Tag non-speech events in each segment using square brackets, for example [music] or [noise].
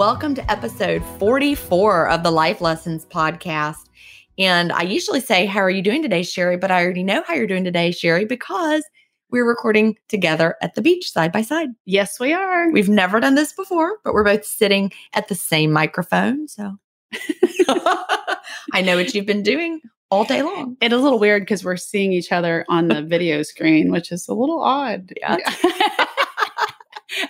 Welcome to episode 44 of the Life Lessons podcast. And I usually say, How are you doing today, Sheri? But I already know how you're doing today, Sheri, because we're recording together at the beach side by side. Yes, we are. We've never done this before, but we're both sitting at the same microphone. So [laughs] I know what you've been doing all day long. It's a little weird because we're seeing each other on the [laughs] video screen, which is a little odd. Yeah. [laughs]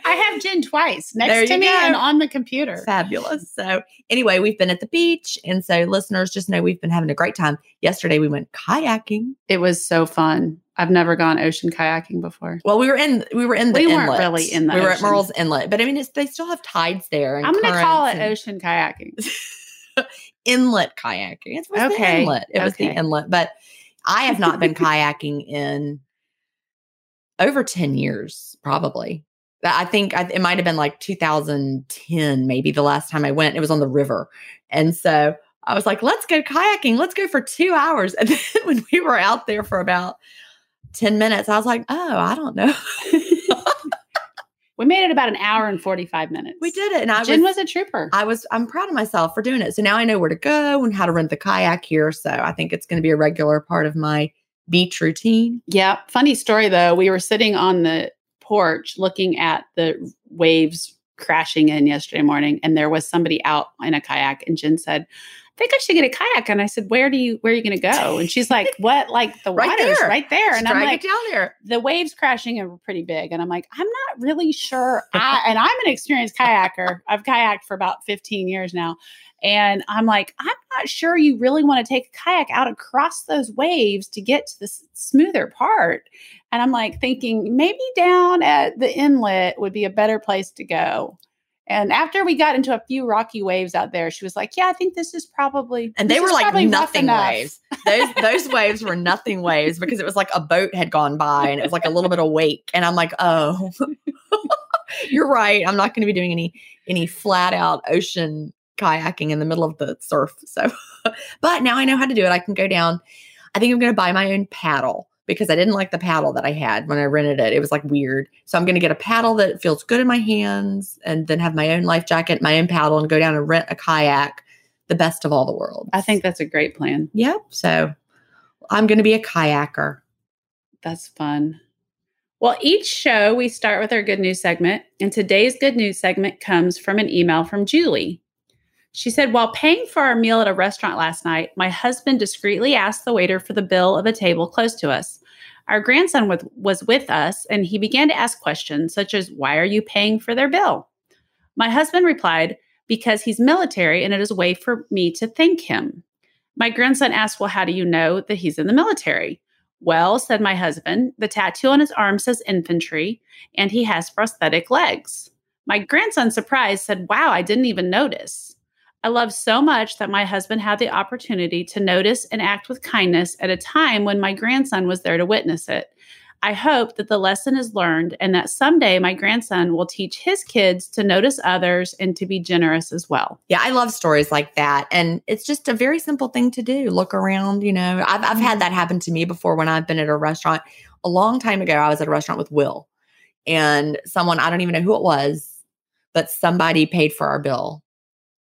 I have Gin twice next to me go. and on the computer. Fabulous. So, anyway, we've been at the beach. And so, listeners just know we've been having a great time. Yesterday, we went kayaking. It was so fun. I've never gone ocean kayaking before. Well, we were in we were in the We weren't inlet. really in the we were at ocean. Murrells Inlet, but I mean, they still have tides there. And I'm going to call it and ocean kayaking. [laughs] inlet kayaking. It was the inlet. It was the inlet, but I have not been [laughs] kayaking in over ten years, probably. I think I, it might have been like 2010, maybe the last time I went. It was on the river, and so I was like, "Let's go kayaking. Let's go for two hours." [laughs] And then when we were out there for about ten minutes, I was like, "Oh, I don't know." [laughs] We made it about an hour and 45 minutes. we did it, and I Gin was, was a trooper. I was I'm proud of myself for doing it. So now I know where to go and how to rent the kayak here. So I think it's going to be a regular part of my beach routine. yeah. Funny story though. We were sitting on the porch looking at the waves crashing in yesterday morning, and there was somebody out in a kayak, and Gin said, I think I should get a kayak. And I said, Where do you where are you gonna go? And she's [laughs] like, What? Like the Right water's there. right there. And I'm like, down there. the waves crashing are pretty big. And I'm like, I'm not really sure. [laughs] I, and I'm an experienced kayaker. I've kayaked for about 15 years now. And I'm like, I'm not sure you really want to take a kayak out across those waves to get to the s- smoother part. And I'm like thinking maybe down at the inlet would be a better place to go. And after we got into a few rocky waves out there, she was like, Yeah, I think this is probably. And they were like nothing waves. Those those waves were nothing waves because it was like a boat had gone by and it was like a little bit of wake. And I'm like, oh, [laughs] you're right. I'm not going to be doing any any flat out ocean kayaking in the middle of the surf. So, [laughs] but now I know how to do it. I can go down. I think I'm going to buy my own paddle because I didn't like the paddle that I had when I rented it. It was like weird. So I'm going to get a paddle that feels good in my hands and then have my own life jacket, my own paddle, and go down and rent a kayak. The best of all the world. I think that's a great plan. Yep. So I'm going to be a kayaker. That's fun. Well, each show we start with our good news segment, and today's good news segment comes from an email from Julie. She said, While paying for our meal at a restaurant last night, my husband discreetly asked the waiter for the bill of a table close to us. Our grandson with, was with us, and he began to ask questions such as, Why are you paying for their bill? My husband replied, Because he's military and it is a way for me to thank him. My grandson asked, Well, how do you know that he's in the military? Well, said my husband, the tattoo on his arm says infantry, and he has prosthetic legs. My grandson, surprised, said, Wow, I didn't even notice. I love so much that my husband had the opportunity to notice and act with kindness at a time when my grandson was there to witness it. I hope that the lesson is learned and that someday my grandson will teach his kids to notice others and to be generous as well. Yeah, I love stories like that. And it's just a very simple thing to do. Look around, you know. I've, I've had mm-hmm. that happen to me before when I've been at a restaurant. A long time ago, I was at a restaurant with Will, and someone, I don't even know who it was, but somebody paid for our bill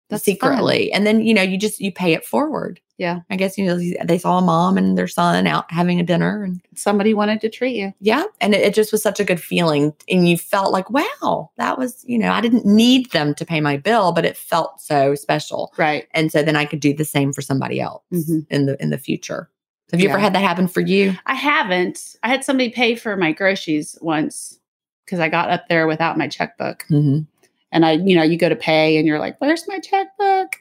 That's secretly. And then, you know, you just, you pay it forward. Yeah. I guess you know they saw a mom and their son out having a dinner, and Somebody wanted to treat you. yeah, and it, it just was such a good feeling, and you felt like, wow, that was you know I didn't need them to pay my bill, but it felt so special, Right. and so then I could do the same for somebody else Mhm. in the in the future. Have you ever had that happen for you? I haven't. I had somebody pay for my groceries once because I got up there without my checkbook. Mm-hmm. And I, you know, you go to pay and you're like, where's my checkbook?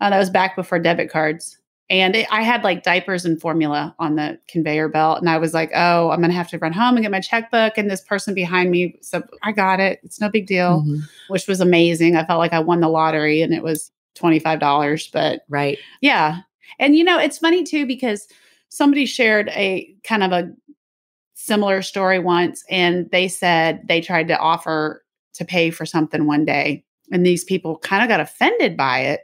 Uh, that was back before debit cards. And it, I had like diapers and formula on the conveyor belt. And I was like, oh, I'm going to have to run home and get my checkbook. And this person behind me, so I got it. It's no big deal, Mm-hmm. which was amazing. I felt like I won the lottery and it was $25. But Right. yeah. And you know, it's funny too because somebody shared a kind of a similar story once and they said they tried to offer to pay for something one day and these people kind of got offended by it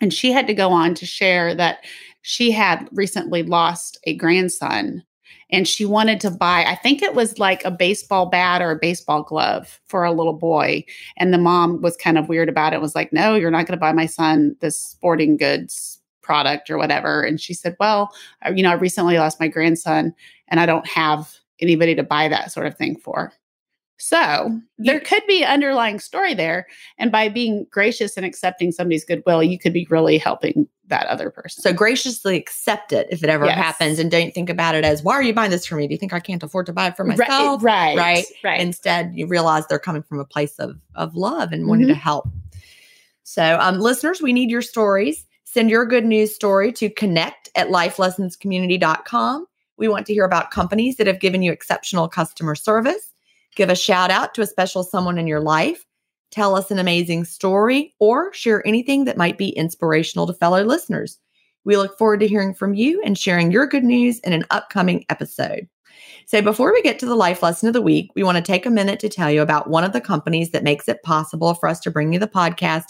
and she had to go on to share that she had recently lost a grandson and she wanted to buy i think it was like a baseball bat or a baseball glove for a little boy and the mom was kind of weird about it was like no you're not going to buy my son this sporting goods product or whatever and she said well uh, you know i recently lost my grandson and i don't have anybody to buy that sort of thing for so there could be underlying story there and by being gracious and accepting somebody's goodwill you could be really helping that other person So graciously accept it if it ever Yes. happens, and don't think about it as why are you buying this for me? Do you think I can't afford to buy it for Right, myself? right right, right Instead, you realize they're coming from a place of of love and wanting Mm-hmm. to help. So, um, listeners, we need your stories. Send your good news story to connect at lifelessonscommunity.com. We want to hear about companies that have given you exceptional customer service. Give a shout out to a special someone in your life. Tell us an amazing story or share anything that might be inspirational to fellow listeners. We look forward to hearing from you and sharing your good news in an upcoming episode. So, before we get to the life lesson of the week, we want to take a minute to tell you about one of the companies that makes it possible for us to bring you the podcast.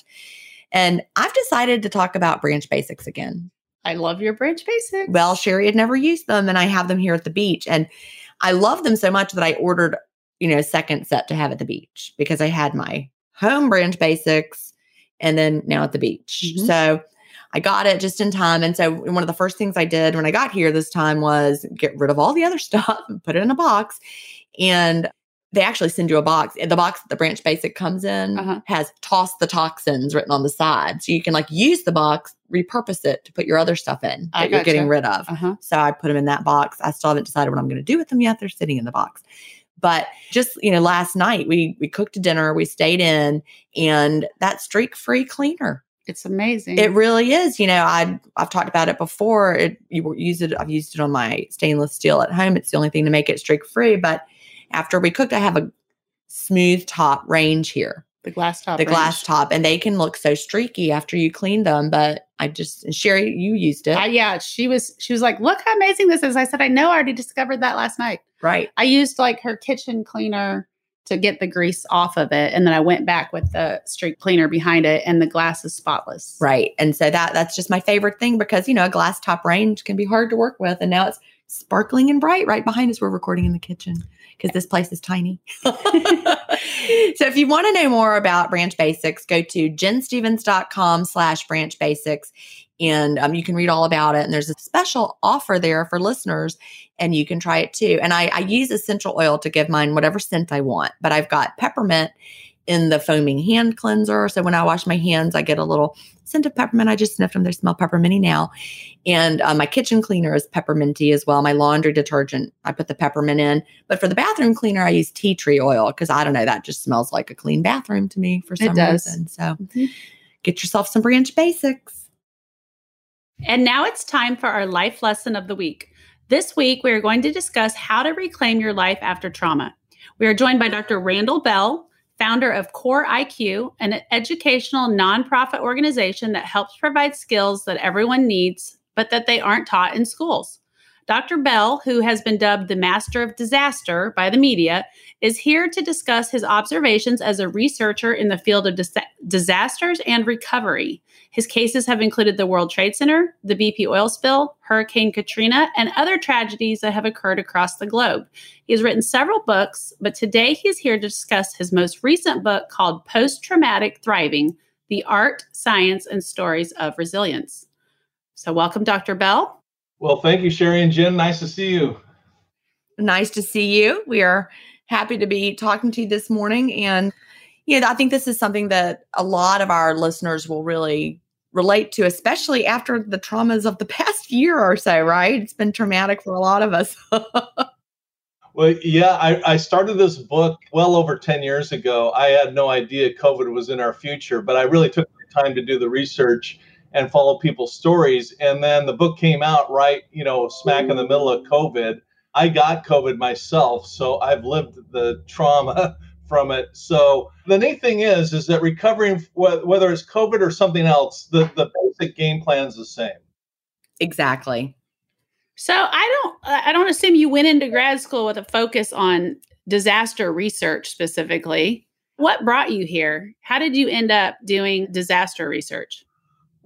And I've decided to talk about Branch Basics again. i love your branch basics Well, Sheri had never used them, and I have them here at the beach. And I love them so much that I ordered, you know, second set to have at the beach because I had my home Branch Basics and then now at the beach. Mhm. So I got it just in time. And so one of the first things I did when I got here this time was get rid of all the other [laughs] stuff and put it in a box. And they actually send you a box. The box that the Branch Basic comes in Uh-huh. has toss the toxins written on the side. So you can like use the box, repurpose it to put your other stuff in that you're getting rid of. uh-huh So I put them in that box. I still haven't decided what I'm going to do with them yet. They're sitting in the box. But just, you know, last night we we cooked a dinner, we stayed in, and that streak-free cleaner. it's amazing It really is. You know, I I've talked about it before. It you use it. I've used it on my stainless steel at home. It's the only thing to make it streak-free. But after we cooked, I have a smooth top range here the glass top the range. glass top and they can look so streaky after you clean them but i just and sheri you used it Uh, yeah, she was she was like, "Look how amazing this is." I said, "I know, I already discovered that last night." right I used like her kitchen cleaner to get the grease off of it, and then I went back with the streak cleaner behind it, and the glass is spotless. right and so that that's just my favorite thing because you know a glass top range can be hard to work with and now it's sparkling and bright right behind us. We're recording in the kitchen because this place is tiny. [laughs] So if you want to know more about branch basics go to ginstephens.com slash branch basics and um, you can read all about it. And there's a special offer there for listeners and you can try it too. And I, I use essential oil to give mine whatever scent i want but i've got peppermint in the foaming hand cleanser so when i wash my hands i get a little scent of peppermint i just sniffed them they smell pepperminty now and uh, my kitchen cleaner is pepperminty as well my laundry detergent i put the peppermint in but for the bathroom cleaner i use tea tree oil because i don't know that just smells like a clean bathroom to me for some does. reason so Mhm. get yourself some branch basics And now it's time for our life lesson of the week. This week, we are going to discuss how to reclaim your life after trauma. We are joined by Dr. Randall Bell, founder of Core IQ, an educational nonprofit organization that helps provide skills that everyone needs, but that they aren't taught in schools. Dr. Bell, who has been dubbed the master of disaster by the media, is here to discuss his observations as a researcher in the field of dis- disasters and recovery. His cases have included the World Trade Center, the BP oil spill, Hurricane Katrina, and other tragedies that have occurred across the globe. He has written several books, but today he's here to discuss his most recent book called Post Traumatic Thriving The Art, Science, and Stories of Resilience. So, welcome, Dr. Bell. Well, thank you, Sheri and Gin. Nice to see you. Nice to see you. We are happy to be talking to you this morning. And, you know, I think this is something that a lot of our listeners will really relate to, especially after the traumas of the [laughs] past year or so, right? It's been traumatic for a lot of us. [laughs] well, yeah, I, I, started this book well over 10 years ago. I had no idea COVID was in our future, but I really took the time to do the research and follow people's stories. And then the book came out right, you know, smack in the middle of COVID. I got COVID myself, so I've lived the trauma [laughs] from it. So the neat thing is, is that recovering, whether it's COVID or something else, the, the basic game plan is the same. Exactly. So I don't, I don't assume you went into grad school with a focus on disaster research specifically. What brought you here? How did you end up doing disaster research?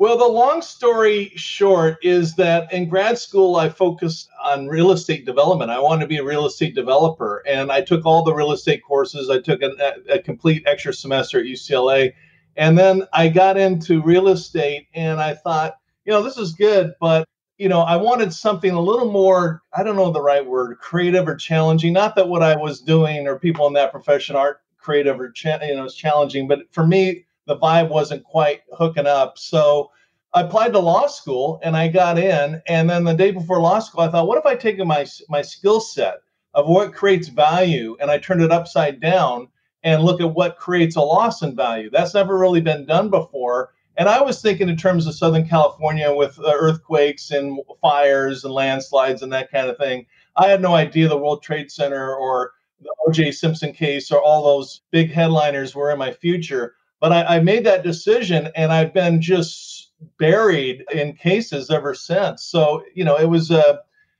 Well, the long story short is that in grad school, I focused on real estate development. I wanted to be a real estate developer, and I took all the real estate courses. I took a, a complete extra semester at UCLA, and then I got into real estate, and I thought, you know, this is good, but you know, I wanted something a little more, I don't know the right word, creative or challenging. Not that what I was doing or people in that profession aren't creative or, cha- you know, it's challenging, but for me, the vibe wasn't quite hooking up. So I applied to law school and I got in. And then the day before law school, I thought, what if I take my my skill set of what creates value and I turned it upside down and look at what creates a loss in value? That's never really been done before. And I was thinking in terms of Southern California with uh, earthquakes and fires and landslides and that kind of thing. I had no idea the World Trade Center or the O.J. Simpson case or all those big headliners were in my future. But I, I made that decision, and I've been just buried in cases ever since. So you know, it was uh,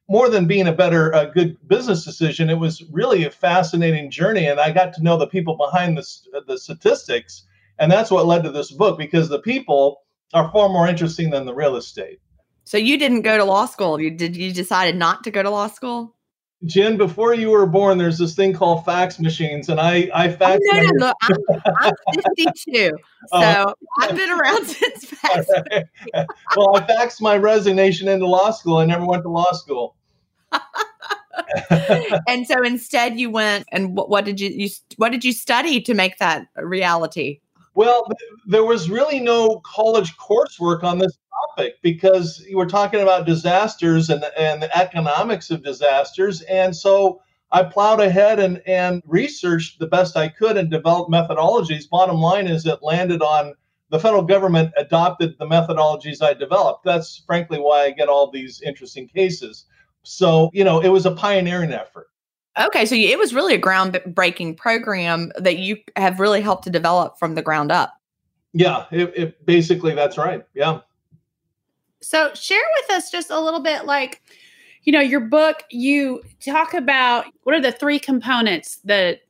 more than being a better, a good business decision. It was really a fascinating journey, and I got to know the people behind the the statistics, and that's what led to this book because the people are far more interesting than the real estate. So you didn't go to law school. You did. You decided not to go to law school. Gin, before you were born, there's this thing called fax machines, and I I faxed. Oh, no, no, no. I'm, I'm 52, [laughs] so uh, I've been around [laughs] since [laughs] fax. well, I faxed my resignation into law school. I never went to law school. and so instead, you went and what, what did you, you what did you study to make that a reality? Well, there was really no college coursework on this topic because you were talking about disasters and, and the economics of disasters. And so I plowed ahead and, and researched the best I could and developed methodologies. Bottom line is it landed on the federal government adopted the methodologies I developed. That's frankly why I get all these interesting cases. So, you know, it was a pioneering effort. Okay, so it was really a groundbreaking program that you have really helped to develop from the ground up. Yeah, it, it basically that's right. Yeah. So share with us just a little bit, like, you know, your book. You talk about what are the three components the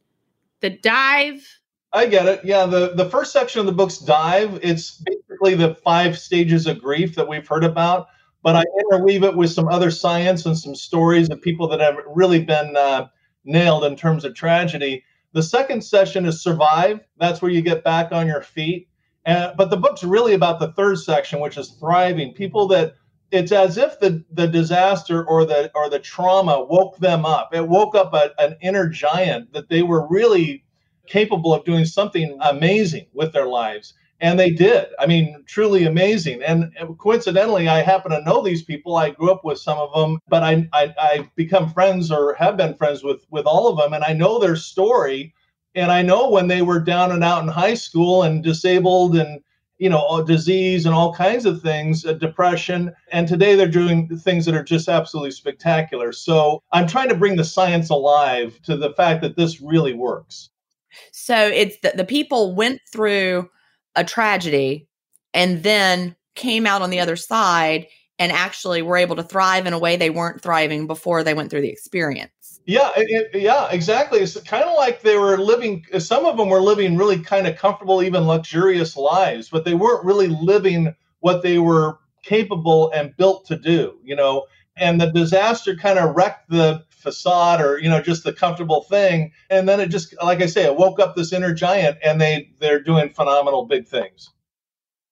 the dive. I get it. Yeah, the the first section of the book's dive. It's basically the five stages of grief that we've heard about, but I interweave it with some other science and some stories of people that have really been uh, nailed in terms of tragedy. The second session is survive. That's where you get back on your feet. But the book's really about the third section, which is thriving. People that it's as if the, the disaster or the or the trauma woke them up. It woke up a, an inner giant that they were really capable of doing something amazing with their lives. And they did. I mean, truly amazing. And coincidentally, I happen to know these people. I grew up with some of them, but I, I I've become friends or have been friends with with all of them, and I know their story. And I know when they were down and out in high school and disabled and you know disease and all kinds of things, uh, depression. And today they're doing things that are just absolutely spectacular. So I'm trying to bring the science alive to the fact that this really works. So it's that the people went through a tragedy and then came out on the other side and actually were able to thrive in a way they weren't thriving before they went through the experience. Yeah, it, yeah, exactly. It's kind of like they were living. Some of them were living really kind of comfortable, even luxurious lives, but they weren't really living what they were capable and built to do. You know, and the disaster kind of wrecked the facade or you know just the comfortable thing and then it just like i say it woke up this inner giant and they they're doing phenomenal big things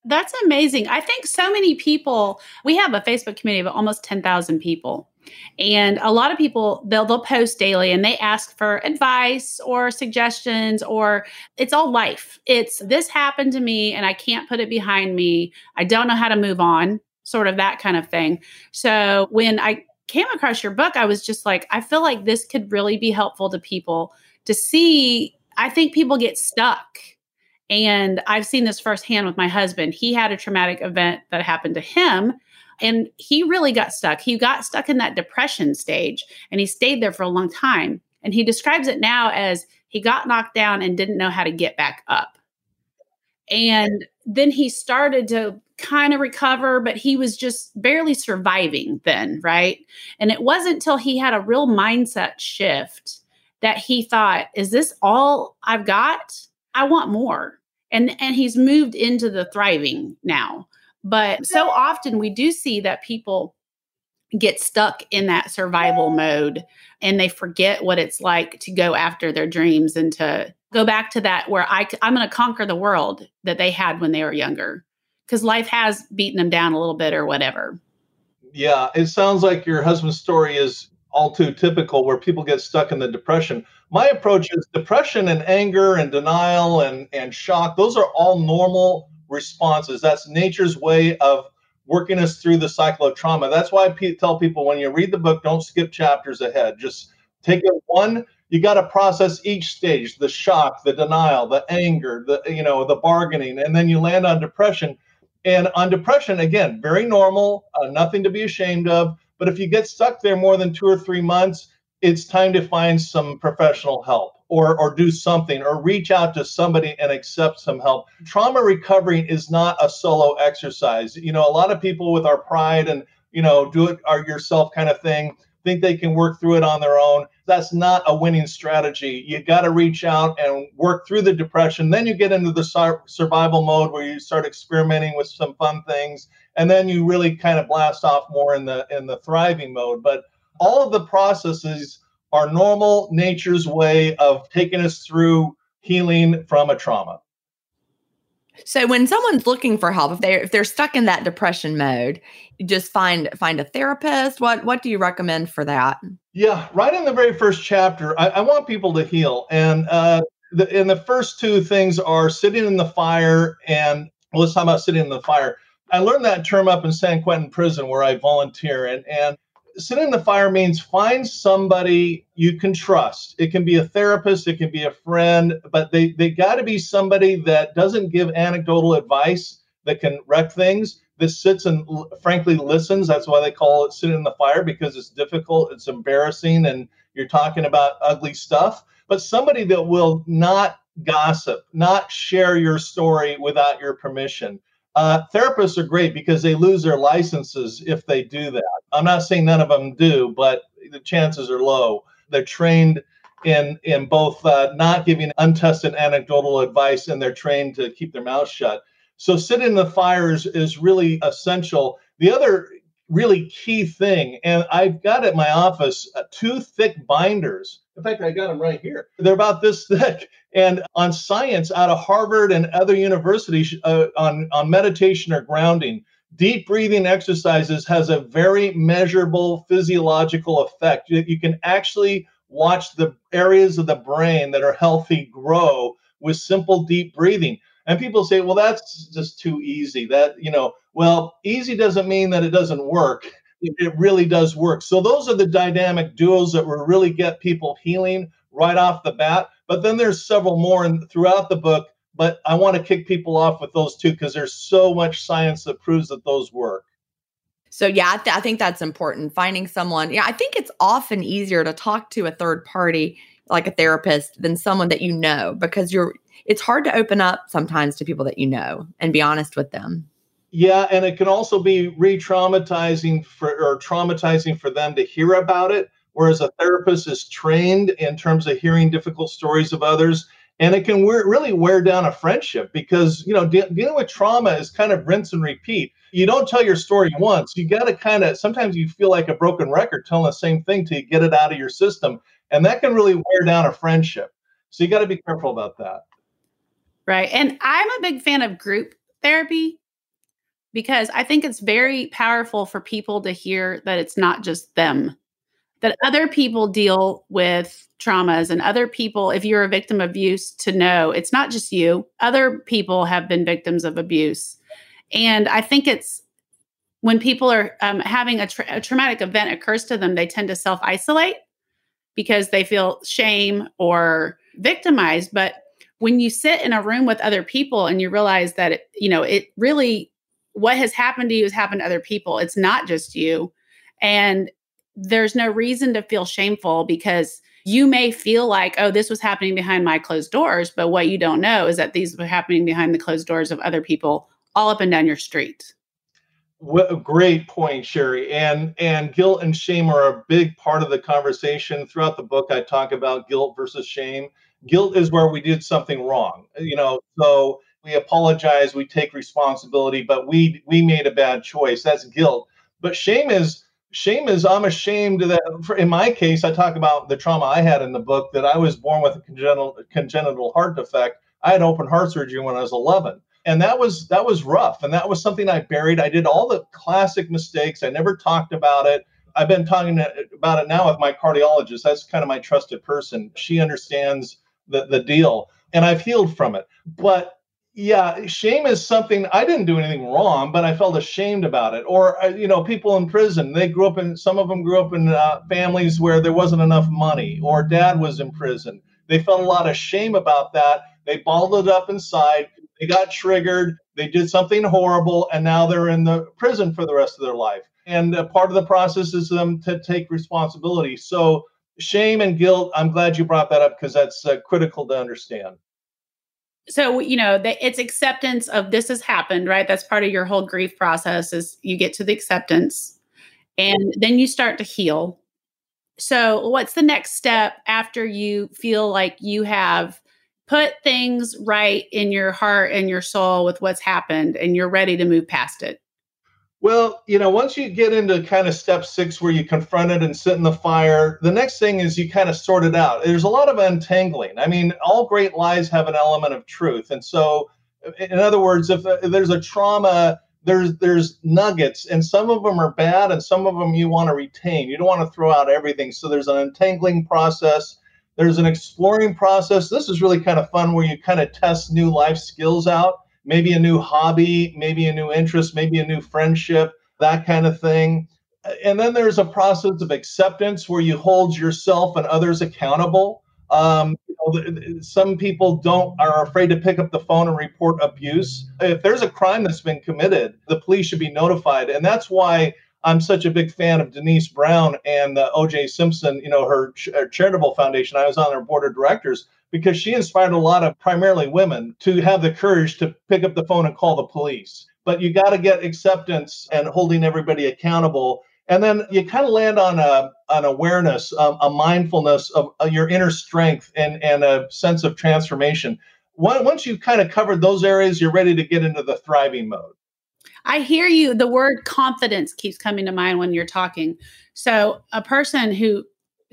That's amazing. I think so many people, we have a Facebook community of almost 10,000 people. And a lot of people they'll they'll post daily and they ask for advice or suggestions or it's all life. It's this happened to me and I can't put it behind me. I don't know how to move on, sort of that kind of thing. So when I came across your book, I was just like I feel like this could really be helpful to people to see I think people get stuck and I've seen this firsthand with my husband. He had a traumatic event that happened to him, and he really got stuck. He got stuck in that depression stage, and he stayed there for a long time. And he describes it now as he got knocked down and didn't know how to get back up. And then he started to kind of recover, but he was just barely surviving then, right? And it wasn't until he had a real mindset shift that he thought, is this all I've got? I want more. And and he's moved into the thriving now. But so often we do see that people get stuck in that survival mode and they forget what it's like to go after their dreams and to go back to that where I I'm going to conquer the world that they had when they were younger because life has beaten them down a little bit or whatever. Yeah, it sounds like your husband's story is all too typical where people get stuck in the depression. My approach is depression and anger and denial and, and shock. Those are all normal responses. That's nature's way of working us through the cycle of trauma. That's why I tell people when you read the book, don't skip chapters ahead. Just take it one. You got to process each stage: the shock, the denial, the anger, the you know, the bargaining, and then you land on depression. And on depression, again, very normal, uh, nothing to be ashamed of. But if you get stuck there more than two or three months, it's time to find some professional help or or do something or reach out to somebody and accept some help. Trauma recovery is not a solo exercise. You know, a lot of people with our pride and you know, do it yourself kind of thing think they can work through it on their own. That's not a winning strategy. You got to reach out and work through the depression. Then you get into the survival mode where you start experimenting with some fun things, and then you really kind of blast off more in the in the thriving mode. But all of the processes are normal nature's way of taking us through healing from a trauma. So when someone's looking for help, if they're if they're stuck in that depression mode, just find find a therapist. What what do you recommend for that? Yeah, right in the very first chapter, I, I want people to heal, and uh, the, and the first two things are sitting in the fire, and well, let's talk about sitting in the fire. I learned that term up in San Quentin prison where I volunteer, and and sit in the fire means find somebody you can trust. It can be a therapist, it can be a friend, but they they got to be somebody that doesn't give anecdotal advice that can wreck things. This sits and frankly listens. That's why they call it sitting in the fire because it's difficult, it's embarrassing, and you're talking about ugly stuff. But somebody that will not gossip, not share your story without your permission uh, therapists are great because they lose their licenses if they do that. I'm not saying none of them do, but the chances are low. They're trained in in both uh, not giving untested anecdotal advice and they're trained to keep their mouth shut. So sitting in the fires is really essential. The other really key thing, and I've got at my office uh, two thick binders. In fact, I got them right here. They're about this thick, and on science out of Harvard and other universities uh, on, on meditation or grounding. Deep breathing exercises has a very measurable physiological effect. You, you can actually watch the areas of the brain that are healthy grow with simple deep breathing. And people say, well, that's just too easy. That, you know, well, easy doesn't mean that it doesn't work. It, it really does work. So those are the dynamic duos that will really get people healing right off the bat. But then there's several more in, throughout the book. But I want to kick people off with those two because there's so much science that proves that those work. So yeah, I, th- I think that's important. Finding someone. Yeah, I think it's often easier to talk to a third party like a therapist than someone that you know because you're it's hard to open up sometimes to people that you know and be honest with them. Yeah, and it can also be re-traumatizing for or traumatizing for them to hear about it whereas a therapist is trained in terms of hearing difficult stories of others and it can wear, really wear down a friendship because you know de- dealing with trauma is kind of rinse and repeat. You don't tell your story once. You got to kind of sometimes you feel like a broken record telling the same thing to get it out of your system and that can really wear down a friendship. So you got to be careful about that. Right and i'm a big fan of group therapy because I think it's very powerful for people to hear that it's not just them, that other people deal with traumas and other people, if you're a victim of abuse, to know it's not just you, other people have been victims of abuse. And I think it's when people are um, having a, tra- a traumatic event occurs to them, they tend to self isolate because they feel shame or victimized. But when you sit in a room with other people and you realize that, it, you know, it really what has happened to you has happened to other people. It's not just you. And there's no reason to feel shameful because you may feel like, oh, this was happening behind my closed doors. But what you don't know is that these were happening behind the closed doors of other people all up and down your street. Great point, Sheri. And and guilt and shame are a big part of the conversation. Throughout the book, I talk about guilt versus shame. Guilt is where we did something wrong. You know, so we apologize, we take responsibility, but we we made a bad choice. That's guilt. But shame is shame is I'm ashamed that. For, in my case, I talk about the trauma I had in the book that I was born with a congenital congenital heart defect. I had open heart surgery when I was 11 and that was that was rough. And that was something i buried. I did all the classic mistakes. I never talked about it. I've been talking about it now with my cardiologist. That's kind of my trusted person. She understands the, the deal. And i've healed from it. But yeah, shame is something I didn't do anything wrong, but I felt ashamed about it. Or uh, you know, people in prison, they grew up in some of them grew up in uh, families where there wasn't enough money, or dad was in prison. They felt a lot of shame about that. They balled it up inside. They got triggered. They did something horrible, and now they're in the prison for the rest of their life. And uh, part of the process is them to take responsibility. So shame and guilt. I'm glad you brought that up because that's uh, critical to understand so you know that it's acceptance of this has happened right? That's part of your whole grief process is you get to the acceptance and then you start to heal. So what's the next step after you feel like you have put things right in your heart and your soul with what's happened and you're ready to move past it well, you know, once you get into kind of step six where you confront it and sit in the fire, the next thing is you kind of sort it out. There's a lot of untangling. I mean, all great lies have an element of truth. And so, in other words, if, there's a trauma, there's there's nuggets, and some of them are bad, and some of them you want to retain. You don't want to throw out everything. So there's an untangling process. There's an exploring process. This is really kind of fun where you kind of test new life skills out maybe a new hobby, maybe a new interest, maybe a new friendship, that kind of thing. And then there's a process of acceptance where you hold yourself and others accountable. Um, some people don't are afraid to pick up the phone and report abuse. If there's a crime that's been committed, the police should be notified, and that's why I'm such a big fan of Denise Brown and the O.J. Simpson. You know, her, ch- her charitable foundation. I was on their board of directors because she inspired a lot of primarily women to have the courage to pick up the phone and call the police. But you got to get acceptance and holding everybody accountable. And then you kind of land on a an awareness, um, a mindfulness of, of your inner strength and, and a sense of transformation. Once you've kind of covered those areas, you're ready to get into the thriving mode. I hear you. The word confidence keeps coming to mind when you're talking. So, a person who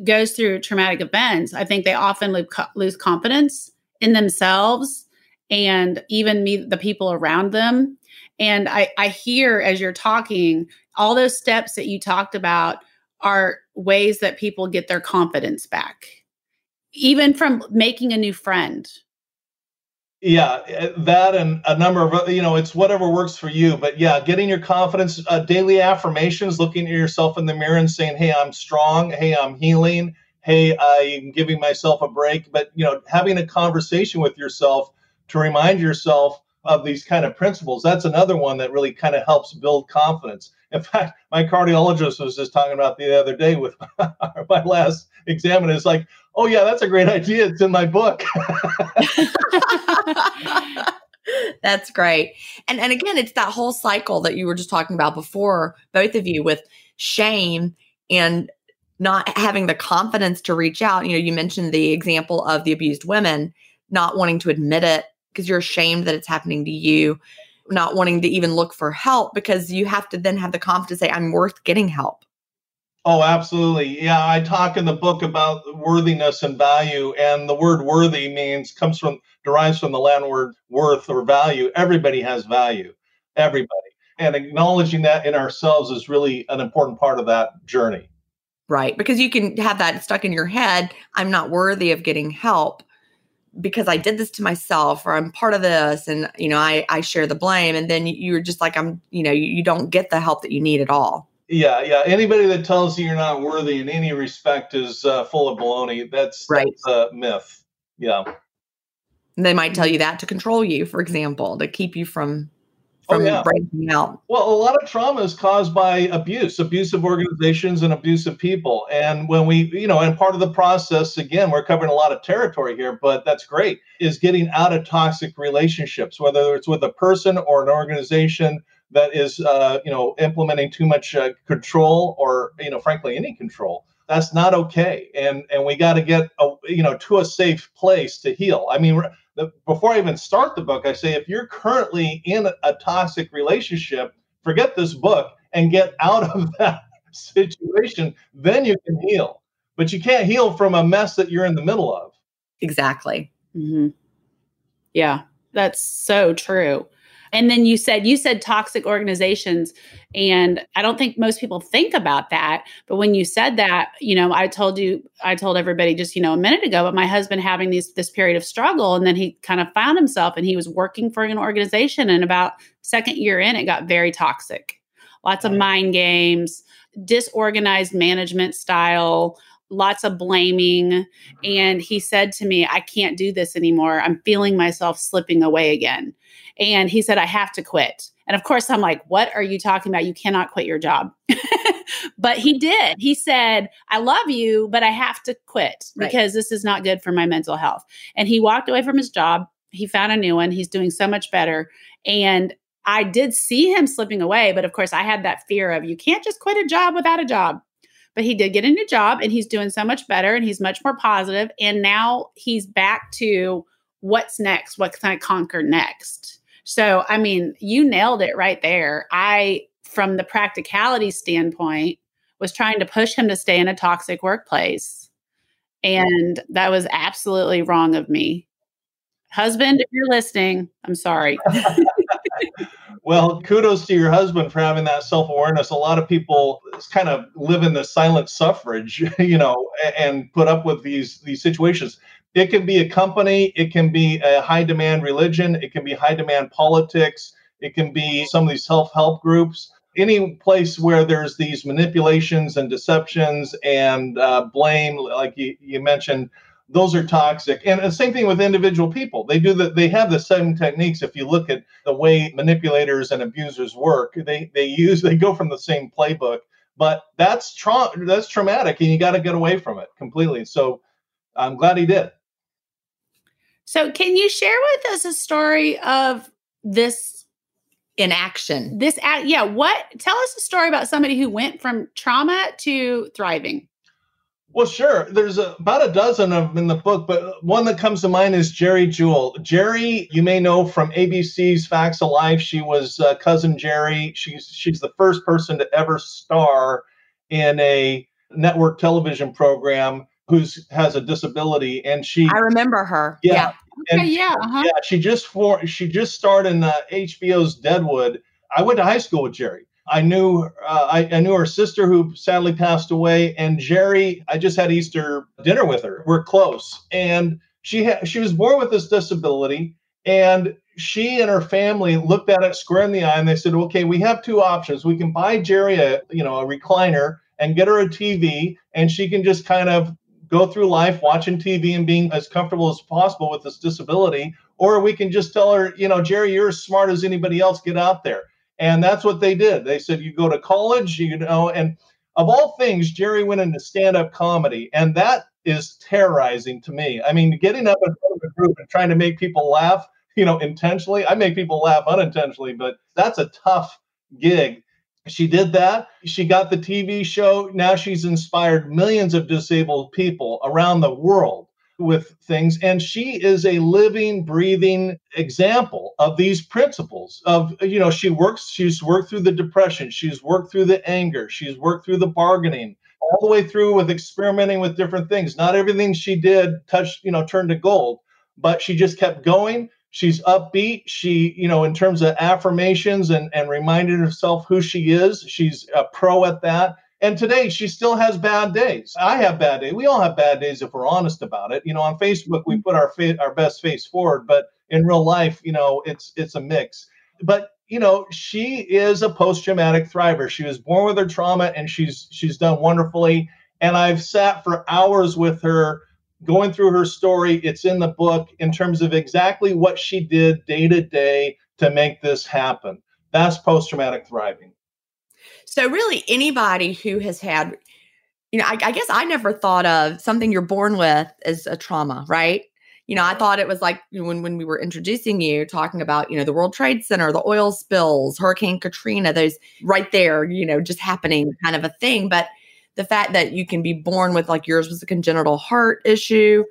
goes through traumatic events, I think they often lose confidence in themselves and even me, the people around them. And I, I hear as you're talking, all those steps that you talked about are ways that people get their confidence back, even from making a new friend yeah that and a number of you know it's whatever works for you. But yeah getting your confidence uh, daily affirmations looking at yourself in the mirror and saying hey i'm strong. Hey i'm healing. Hey i'm giving myself a break. But you know having a conversation with yourself to remind yourself of these kind of principles that's another one that really kind of helps build confidence. In fact my cardiologist was just talking about the other day with [laughs] my last exam and it's like oh yeah that's a great idea. It's in my book. [laughs] That's great. And and again it's that whole cycle that you were just talking about before both of you with shame and not having the confidence to reach out. You know you mentioned the example of the abused women not wanting to admit it because you're ashamed that it's happening to you not wanting to even look for help because you have to then have the confidence to say i'm worth getting help Oh, absolutely. Yeah, I talk in the book about worthiness and value, and the word worthy means comes from derives from the Latin word worth or value. Everybody has value. Everybody. and acknowledging that in ourselves is really an important part of that journey. Right. Because you can have that stuck in your head. I'm not worthy of getting help because I did this to myself or I'm part of this and you know I I share the blame and then you're just like I'm you know you, you don't get the help that you need at all. Yeah, yeah. Anybody that tells you you're not worthy in any respect is uh, full of baloney. That's right. That's a myth. Yeah. And they might tell you that to control you, for example, to keep you from from oh, yeah. breaking out. Well, a lot of trauma is caused by abuse, abusive organizations and abusive people. And when we, you know, and part of the process, again, we're covering a lot of territory here, but that's great, is getting out of toxic relationships, whether it's with a person or an organization that is, uh, you know, implementing too much uh, control or, you know, frankly, any control. That's not okay, and and we got to get, a, you know, to a safe place to heal. I mean, the, before I even start the book, I say if you're currently in a toxic relationship, forget this book and get out of [laughs] that situation. Then you can heal, but you can't heal from a mess that you're in the middle of. Exactly. Mm-hmm. Yeah, that's so true. And then you said you said toxic organizations and I don't think most people think about that, but when you said that, you know, I told you I told everybody just, you know, a minute ago but my husband having these this period of struggle and then he kind of found himself and he was working for an organization and about second year in it got very toxic. Lots of mind games, disorganized management style, lots of blaming. And he said to me, I can't do this anymore. I'm feeling myself slipping away again. And he said, I have to quit. And of course, I'm like, what are you talking about? You cannot quit your job. [laughs] but he did. He said, I love you, but I have to quit right. because this is not good for my mental health. And he walked away from his job. He found a new one. He's doing so much better. And I did see him slipping away. But of course, I had that fear of you can't just quit a job without a job. But he did get a new job and he's doing so much better and he's much more positive. And now he's back to what's next? What can I conquer next? So, I mean, you nailed it right there. I, from the practicality standpoint, was trying to push him to stay in a toxic workplace. And that was absolutely wrong of me. Husband, if you're listening, I'm sorry. [laughs] well, kudos to your husband for having that self awareness. A lot of people kind of live in the silent suffrage, [laughs] you know, and put up with these these situations. It can be a company, it can be a high demand religion, it can be high demand politics, it can be some of these self help groups. Any place where there's these manipulations and deceptions and uh, blame, like you, you mentioned, those are toxic. And the same thing with individual people. They do that. They have the same techniques. If you look at the way manipulators and abusers work, they they use they go from the same playbook. But that's tra- that's traumatic, and you got to get away from it completely. So I'm glad he did. So, can you share with us a story of this in action? This, yeah, what? Tell us a story about somebody who went from trauma to thriving. Well, sure. There's a, about a dozen of them in the book, but one that comes to mind is Geri Jewell. Geri, you may know from ABC's Facts of Life. She was uh, cousin Geri. She's she's the first person to ever star in a network television program who's has a disability, and she. I remember her. Yeah. yeah. Okay, yeah. Uh-huh. Yeah. She just for she just starred in uh, HBO's Deadwood. I went to high school with Geri. I knew uh, I, I, knew her sister who sadly passed away, and Geri. I just had Easter dinner with her. We're close, and she ha- she was born with this disability, and she and her family looked at it square in the eye, and they said, "Okay, we have two options. We can buy Geri a you know a recliner and get her a TV, and she can just kind of go through life watching TV and being as comfortable as possible with this disability, or we can just tell her, you know, Geri, you're as smart as anybody else. Get out there." And that's what they did. They said, you go to college, you know, and of all things, Geri went into stand up comedy. And that is terrorizing to me. I mean, getting up in front of a group and trying to make people laugh, you know, intentionally. I make people laugh unintentionally, but that's a tough gig. She did that. She got the TV show. Now she's inspired millions of disabled people around the world with things and she is a living breathing example of these principles of you know she works she's worked through the depression she's worked through the anger she's worked through the bargaining all the way through with experimenting with different things not everything she did touched you know turned to gold but she just kept going she's upbeat. She you know in terms of affirmations and and reminding herself who she is she's a pro at that. And today she still has bad days. I have bad days we all have bad days if we're honest about it. You know on facebook we mm-hmm. put our fa- our best face forward but in real life you know it's it's a mix. But you know she is a post-traumatic thriver. She was born with her trauma and she's she's done wonderfully. And i've sat for hours with her going through her story. It's in the book in terms of exactly what she did day to day to make this happen. That's post traumatic thriving. So, really, anybody who has had, you know, I, I, guess I never thought of something you're born with as a trauma, right? You know, I thought it was like when, when we were introducing you, talking about, you know, the World Trade Center, the oil spills, Hurricane Katrina, those right there, you know, just happening kind of a thing. But the fact that you can be born with like yours was a congenital heart issue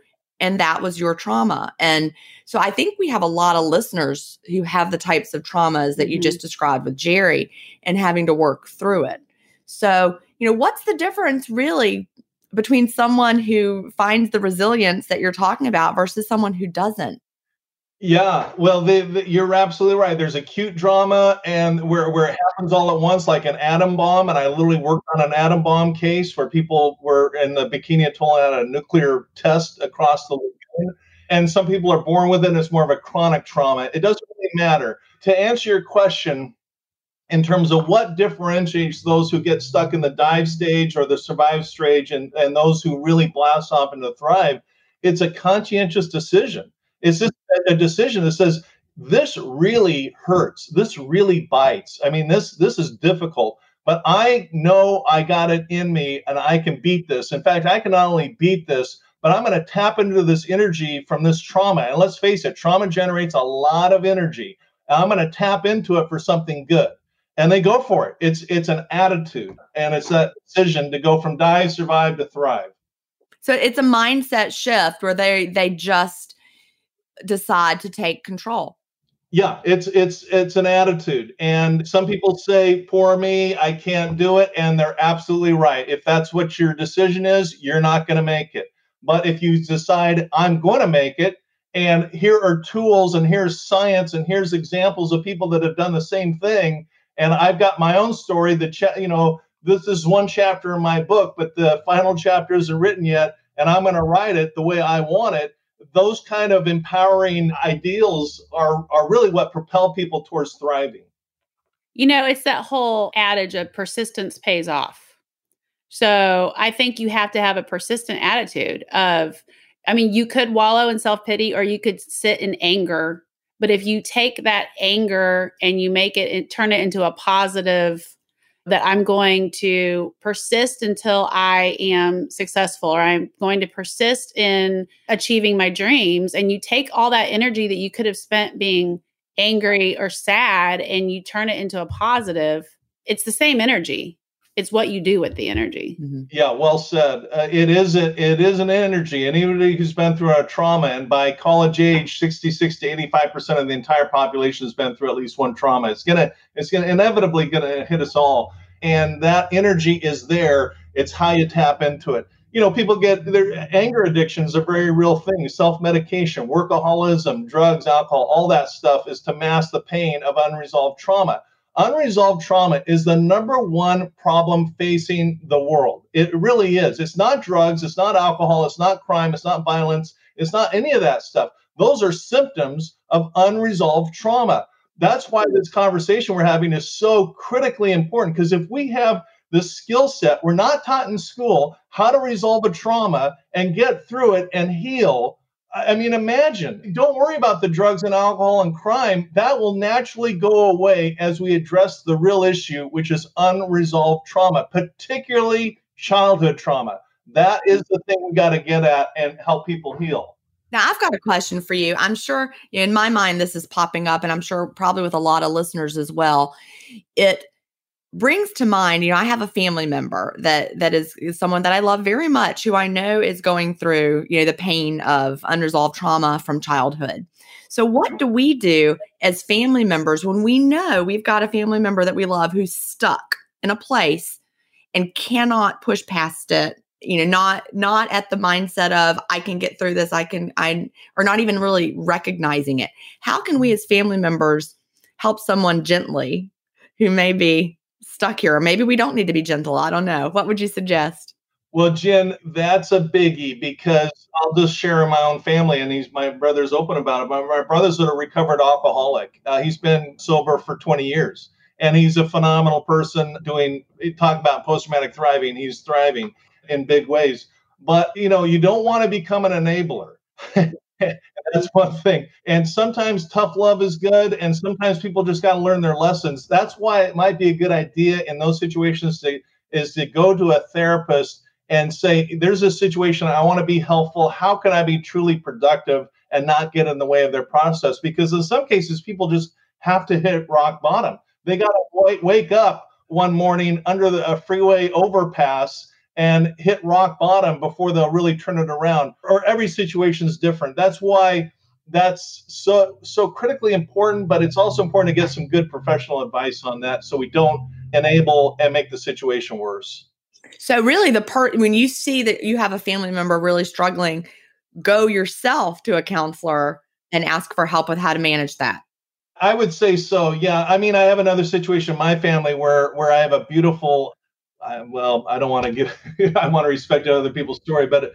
and that was your trauma. And so I think we have a lot of listeners who have the types of traumas that you mm-hmm. just described with Geri and having to work through it. So, you know, what's the difference really between someone who finds the resilience that you're talking about versus someone who doesn't? Yeah, well, you're absolutely right. There's acute drama, and where where it happens all at once, like an atom bomb. And I literally worked on an atom bomb case where people were in the Bikini Atoll had a nuclear test across the lagoon, and some people are born with it. and It's more of a chronic trauma. It doesn't really matter. To answer your question, in terms of what differentiates those who get stuck in the dive stage or the survive stage, and and those who really blast off into thrive, it's a conscientious decision it's just a decision that says this really hurts. This really bites. I mean, this this is difficult, but I know I got it in me and I can beat this. In fact, I can not only beat this, but I'm going to tap into this energy from this trauma. And let's face it, trauma generates a lot of energy. I'm going to tap into it for something good. And they go for it. It's it's an attitude and it's that decision to go from die, survive to thrive. So it's a mindset shift where they they just decide to take control. Yeah it's it's it's an attitude and some people say poor me i can't do it and they're absolutely right. If that's what your decision is you're not going to make it. But if you decide i'm going to make it and here are tools and here's science and here's examples of people that have done the same thing and i've got my own story that cha- you know this is one chapter in my book but the final chapter isn't written yet and i'm going to write it the way i want it those kind of empowering ideals are are really what propel people towards thriving. You know, it's that whole adage of persistence pays off. So I think you have to have a persistent attitude of, I mean, you could wallow in self pity or you could sit in anger. But if you take that anger and you make it, and turn it into a positive that I'm going to persist until I am successful or I'm going to persist in achieving my dreams. And you take all that energy that you could have spent being angry or sad and you turn it into a positive, it's the same energy. It's what you do with the energy. Mm-hmm. Yeah, well said. Uh, it is a, it is an energy. Anybody who's been through a trauma, and by college age, 66 to 85 percent of the entire population has been through at least one trauma. It's gonna it's gonna inevitably gonna hit us all, and that energy is there. It's how you tap into it. You know, people get their anger addictions are very real things. Self medication, workaholism, drugs, alcohol, all that stuff is to mask the pain of unresolved trauma Unresolved trauma is the number one problem facing the world. It really is. It's not drugs, it's not alcohol, it's not crime, it's not violence, it's not any of that stuff. Those are symptoms of unresolved trauma. That's why this conversation we're having is so critically important because if we have the skill set, we're not taught in school how to resolve a trauma and get through it and heal I mean, imagine. Don't worry about the drugs and alcohol and crime. That will naturally go away as we address the real issue, which is unresolved trauma, particularly childhood trauma. That is the thing we got to get at and help people heal. Now, I've got a question for you. I'm sure in my mind this is popping up, and I'm sure probably with a lot of listeners as well. It brings to mind, you know, I have a family member that that is, is someone that I love very much who I know is going through, you know, the pain of unresolved trauma from childhood. So what do we do as family members when we know we've got a family member that we love who's stuck in a place and cannot push past it you know not not at the mindset of i can get through this. I can i or not even really recognizing it? How can we mm-hmm. as family members help someone gently who may be stuck here or maybe we don't need to be gentle i don't know what would you suggest well Gin that's a biggie because i'll just share in my own family and he's my brother's open about it my, my brother's a recovered alcoholic uh, he's been sober for 20 years and he's a phenomenal person doing talk about post-traumatic thriving he's thriving in big ways. But you know, you don't want to become an enabler. [laughs] That's one thing. And sometimes tough love is good, and sometimes people just got to learn their lessons. That's why it might be a good idea in those situations to is to go to a therapist and say, "There's a situation I want to be helpful. How can I be truly productive and not get in the way of their process?" Because in some cases, people just have to hit rock bottom. They got to wake up one morning under the, a freeway overpass and hit rock bottom before they'll really turn it around. Or every situation is different. That's why that's so so critically important, but it's also important to get some good professional advice on that so we don't enable and make the situation worse. So really the part when you see that you have a family member really struggling, go yourself to a counselor and ask for help with how to manage that. I would say so. Yeah. I mean, I have another situation in my family where where I have a beautiful I, well, I don't want to give, [laughs] I want to respect other people's story, but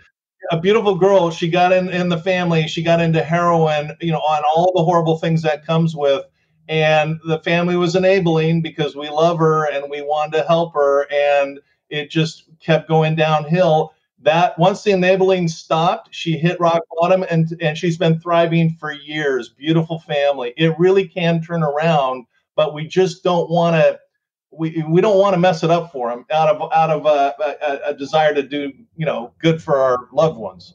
a beautiful girl, she got in, in the family, she got into heroin, you know, on all the horrible things that comes with. And the family was enabling because we love her and we wanted to help her. And it just kept going downhill. That once the enabling stopped, she hit rock bottom and, and she's been thriving for years. Beautiful family. It really can turn around, but we just don't want to we we don't want to mess it up for them out of out of a, a, a, desire to do you know good for our loved ones.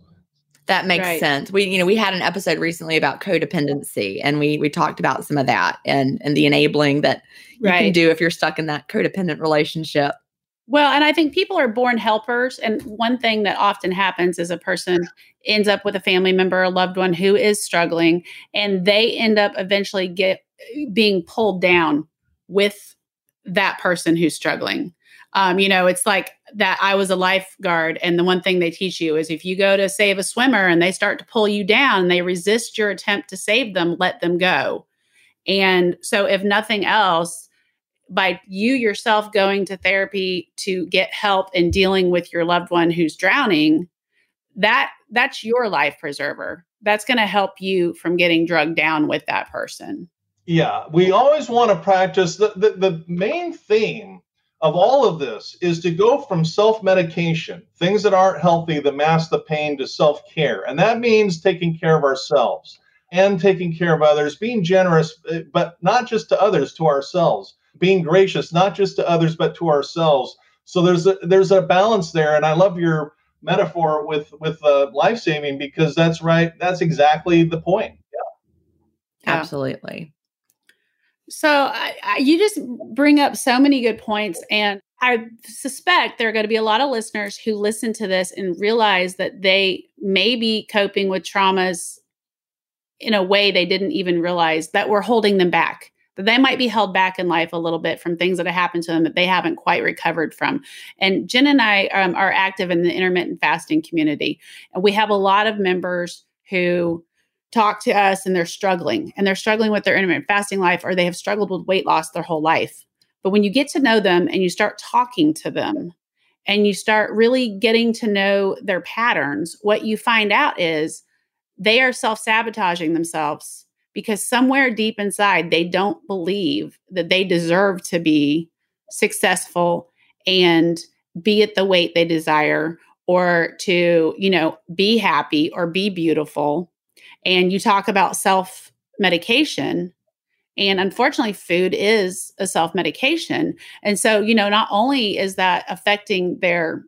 That makes right. sense. We you know we had an episode recently about codependency, and we we talked about some of that and and the enabling that you right. can do if you're stuck in that codependent relationship. Well, and I think people are born helpers. And one thing that often happens is a person ends up with a family member, a loved one who is struggling, and they end up eventually get being pulled down with that person who's struggling. Um, you know, it's like that I was a lifeguard, and the one thing they teach you is if you go to save a swimmer and they start to pull you down and they resist your attempt to save them, let them go. And so, if nothing else, by you yourself going to therapy to get help in dealing with your loved one who's drowning, that that's your life preserver. That's going to help you from getting drugged down with that person. Yeah, we always want to practice. The, the, the main theme of all of this is to go from self medication, things that aren't healthy that mask the pain, to self care. And that means taking care of ourselves and taking care of others, being generous, eh, but not just to others, to ourselves, being gracious, not just to others, but to ourselves. So there's a, there's a balance there. And I love your metaphor with, with uh, life saving because that's right. That's exactly the point. Yeah. Absolutely. So I, I, you just bring up so many good points, and I suspect there are going to be a lot of listeners who listen to this and realize that they may be coping with traumas in a way they didn't even realize that we're holding them back. That they might be held back in life a little bit from things that have happened to them that they haven't quite recovered from. And Gin and I um, are active in the intermittent fasting community, and we have a lot of members who talk to us and they're struggling and they're struggling with their intermittent fasting life or they have struggled with weight loss their whole life. But when you get to know them and you start talking to them and you start really getting to know their patterns, what you find out is they are self sabotaging themselves because somewhere deep inside they don't believe that they deserve to be successful and be at the weight they desire or to, you know, be happy or be beautiful and you talk about self medication and unfortunately food is a self medication and so you know not only is that affecting their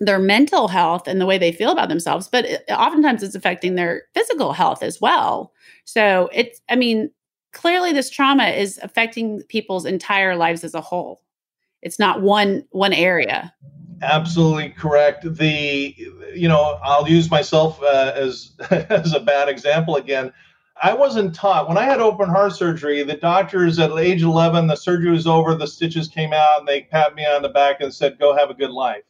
their mental health and the way they feel about themselves but it, oftentimes it's affecting their physical health as well. So it's i mean clearly this trauma is affecting people's entire lives as a whole. It's not one one area absolutely correct the you know i'll use myself uh, as [laughs] as a bad example again i wasn't taught when i had open heart surgery the doctors at age 11 the surgery was over the stitches came out and they pat me on the back and said go have a good life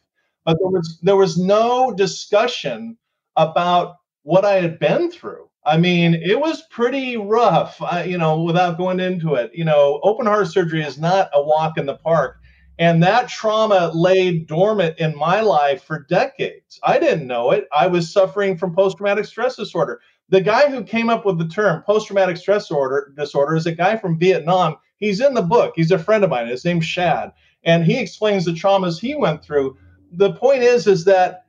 but there was there was no discussion about what I had been through. I mean, it was pretty rough, I, you know, without going into it. You know, open heart surgery is not a walk in the park. And that trauma lay dormant in my life for decades. I didn't know it. I was suffering from post traumatic stress disorder. The guy who came up with the term post traumatic stress disorder, disorder is a guy from Vietnam. He's in the book. He's a friend of mine. His name's Shad. And he explains the traumas he went through. The point is, is that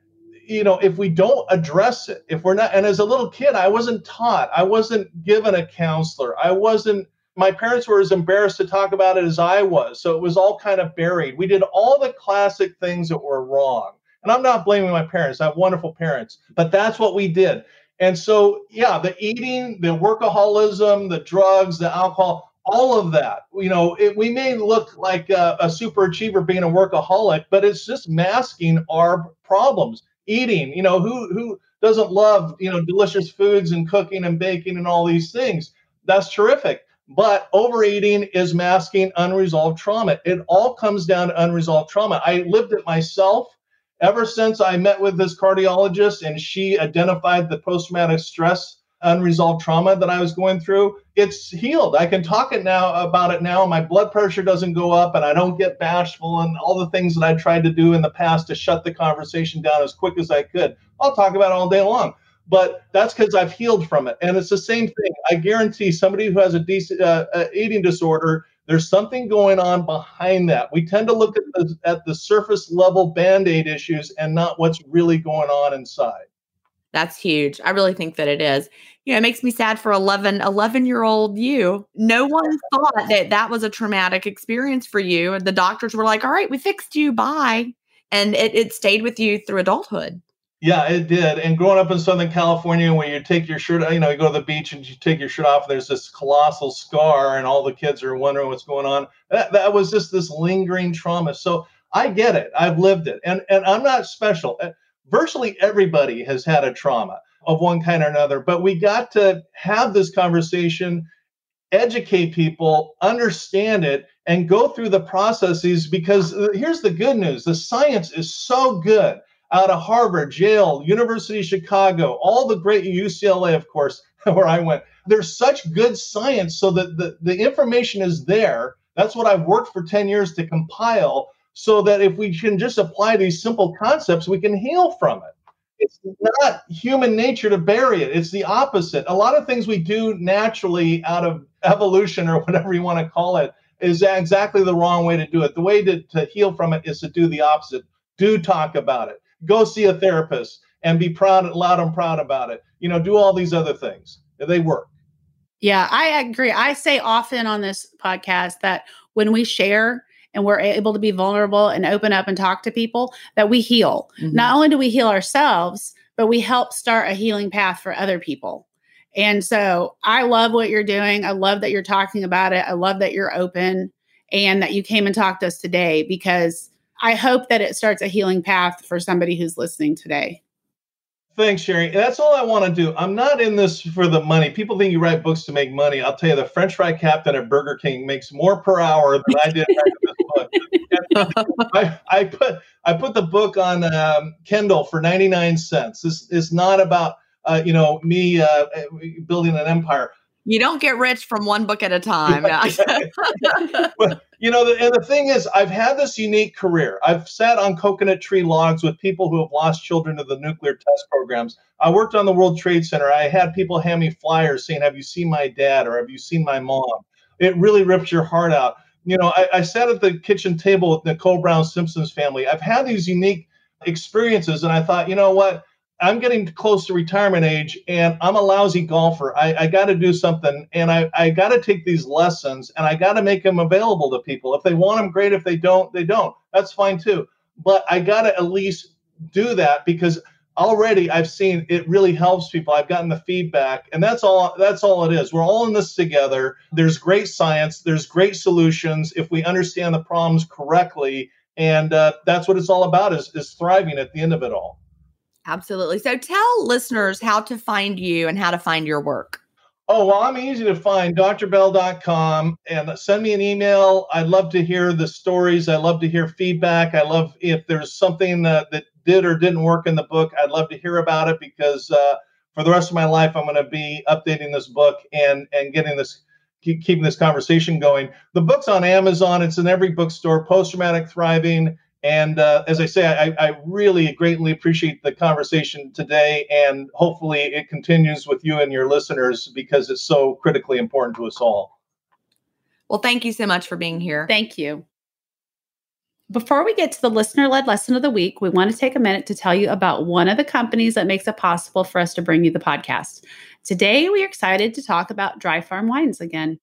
you know, if we don't address it, if we're not, and as a little kid, I wasn't taught, I wasn't given a counselor, I wasn't my parents were as embarrassed to talk about it as I was. So it was all kind of buried. We did all the classic things that were wrong. And I'm not blaming my parents. I have wonderful parents, but that's what we did. And so, yeah, the eating, the workaholism, the drugs, the alcohol, all of that, you know, it, we may look like a, a super achiever being a workaholic, but it's just masking our problems. Eating, you know, who who doesn't love, you know, delicious foods and cooking and baking and all these things? That's terrific but overeating is masking unresolved trauma. It all comes down to unresolved trauma. I lived it myself ever since I met with this cardiologist and she identified the post traumatic stress unresolved trauma that I was going through. It's healed. I can talk it now about it now. My blood pressure doesn't go up and I don't get bashful and all the things that I tried to do in the past to shut the conversation down as quick as I could. I'll talk about it all day long but that's because I've healed from it. And it's the same thing. I guarantee somebody who has a decent uh, eating disorder, there's something going on behind that. We tend to look at the, at the surface level band aid issues and not what's really going on inside. That's huge. I really think that it is. You know, it makes me sad for 11, 11 year old you. No one thought that that was a traumatic experience for you. And the doctors were like, all right, we fixed you. Bye. And it, it stayed with you through adulthood. Yeah, it did. And growing up in Southern California, when you take your shirt, you know, you go to the beach and you take your shirt off, there's this colossal scar, and all the kids are wondering what's going on. That, that was just this lingering trauma. So I get it. I've lived it. And, and I'm not special. Uh, virtually everybody has had a trauma of one kind or another, but we got to have this conversation, educate people, understand it, and go through the processes because uh, here's the good news the science is so good out of Harvard, Yale, University of Chicago, all the great UCLA, of course, [laughs] where I went. There's such good science so that the, the information is there. That's what I've worked for 10 years to compile so that if we can just apply these simple concepts, we can heal from it. It's not human nature to bury it. It's the opposite. A lot of things we do naturally out of evolution or [laughs] whatever you want to call it is exactly the wrong way to do it. The way to, to heal from it is to do the opposite. Do talk about it go see a therapist and be proud, loud and proud about it. You know, do all these other things. They work. Yeah, I agree. I say often on this podcast that when we share and we're able to be vulnerable and open up and talk to people, that we heal. Mm-hmm. Not only do we heal ourselves, but we help start a healing path for other people. And so I love what you're doing. I love that you're talking about it. I love that you're open and that you came and talked to us today because I hope that it starts a healing path for somebody who's listening today. Thanks, Sheri. That's all I want to do. I'm not in this for the money. People think you write books to make money. I'll tell you, the French fry captain at Burger King makes more per hour than I did this book. I, I, put I put the book on um, Kindle for 99 cents. This is not about uh, you know me uh, building an empire. You don't get rich from one book at a time. well, [laughs] you know, the, and the thing is, I've had this unique career. I've sat on coconut tree logs with people who have lost children to the nuclear test programs. I worked on the World Trade Center. I had people hand me flyers saying, Have you seen my dad or have you seen my mom? It really rips your heart out. You know, I, I sat at the kitchen table with Nicole Brown Simpson's family. I've had these unique experiences, and I thought, you know what? I'm getting close to retirement age and I'm a lousy golfer. I, I got to do something and I, I got to take these lessons and I got to make them available to people. If they want them, great. If they don't, they don't. That's fine too. But I got to at least do that because already I've seen it really helps people. I've gotten the feedback and that's all that's all it is. We're all in this together. There's great science, there's great solutions if we understand the problems correctly and uh, that's what it's all about is, is thriving at the end of it all. Absolutely. So tell listeners how to find you and how to find your work. Oh, well, I'm easy to find, drbell.com, and send me an email. I'd love to hear the stories. I love to hear feedback. I love if there's something uh, that did or didn't work in the book, I'd love to hear about it because uh, for the rest of my life, I'm going to be updating this book and, and getting this, keep, keeping this conversation going. The book's on Amazon, it's in every bookstore, Post Traumatic Thriving. And uh, as I say, I, I, really greatly appreciate the conversation today, and hopefully it continues with you and your listeners because it's so critically important to us all. Well, thank you so much for being here. Thank you. Before we get to the listener led lesson of the week, we want to take a minute to tell you about one of the companies that makes it possible for us to bring you the podcast. Today, we are excited to talk about Dry Farm Wines again.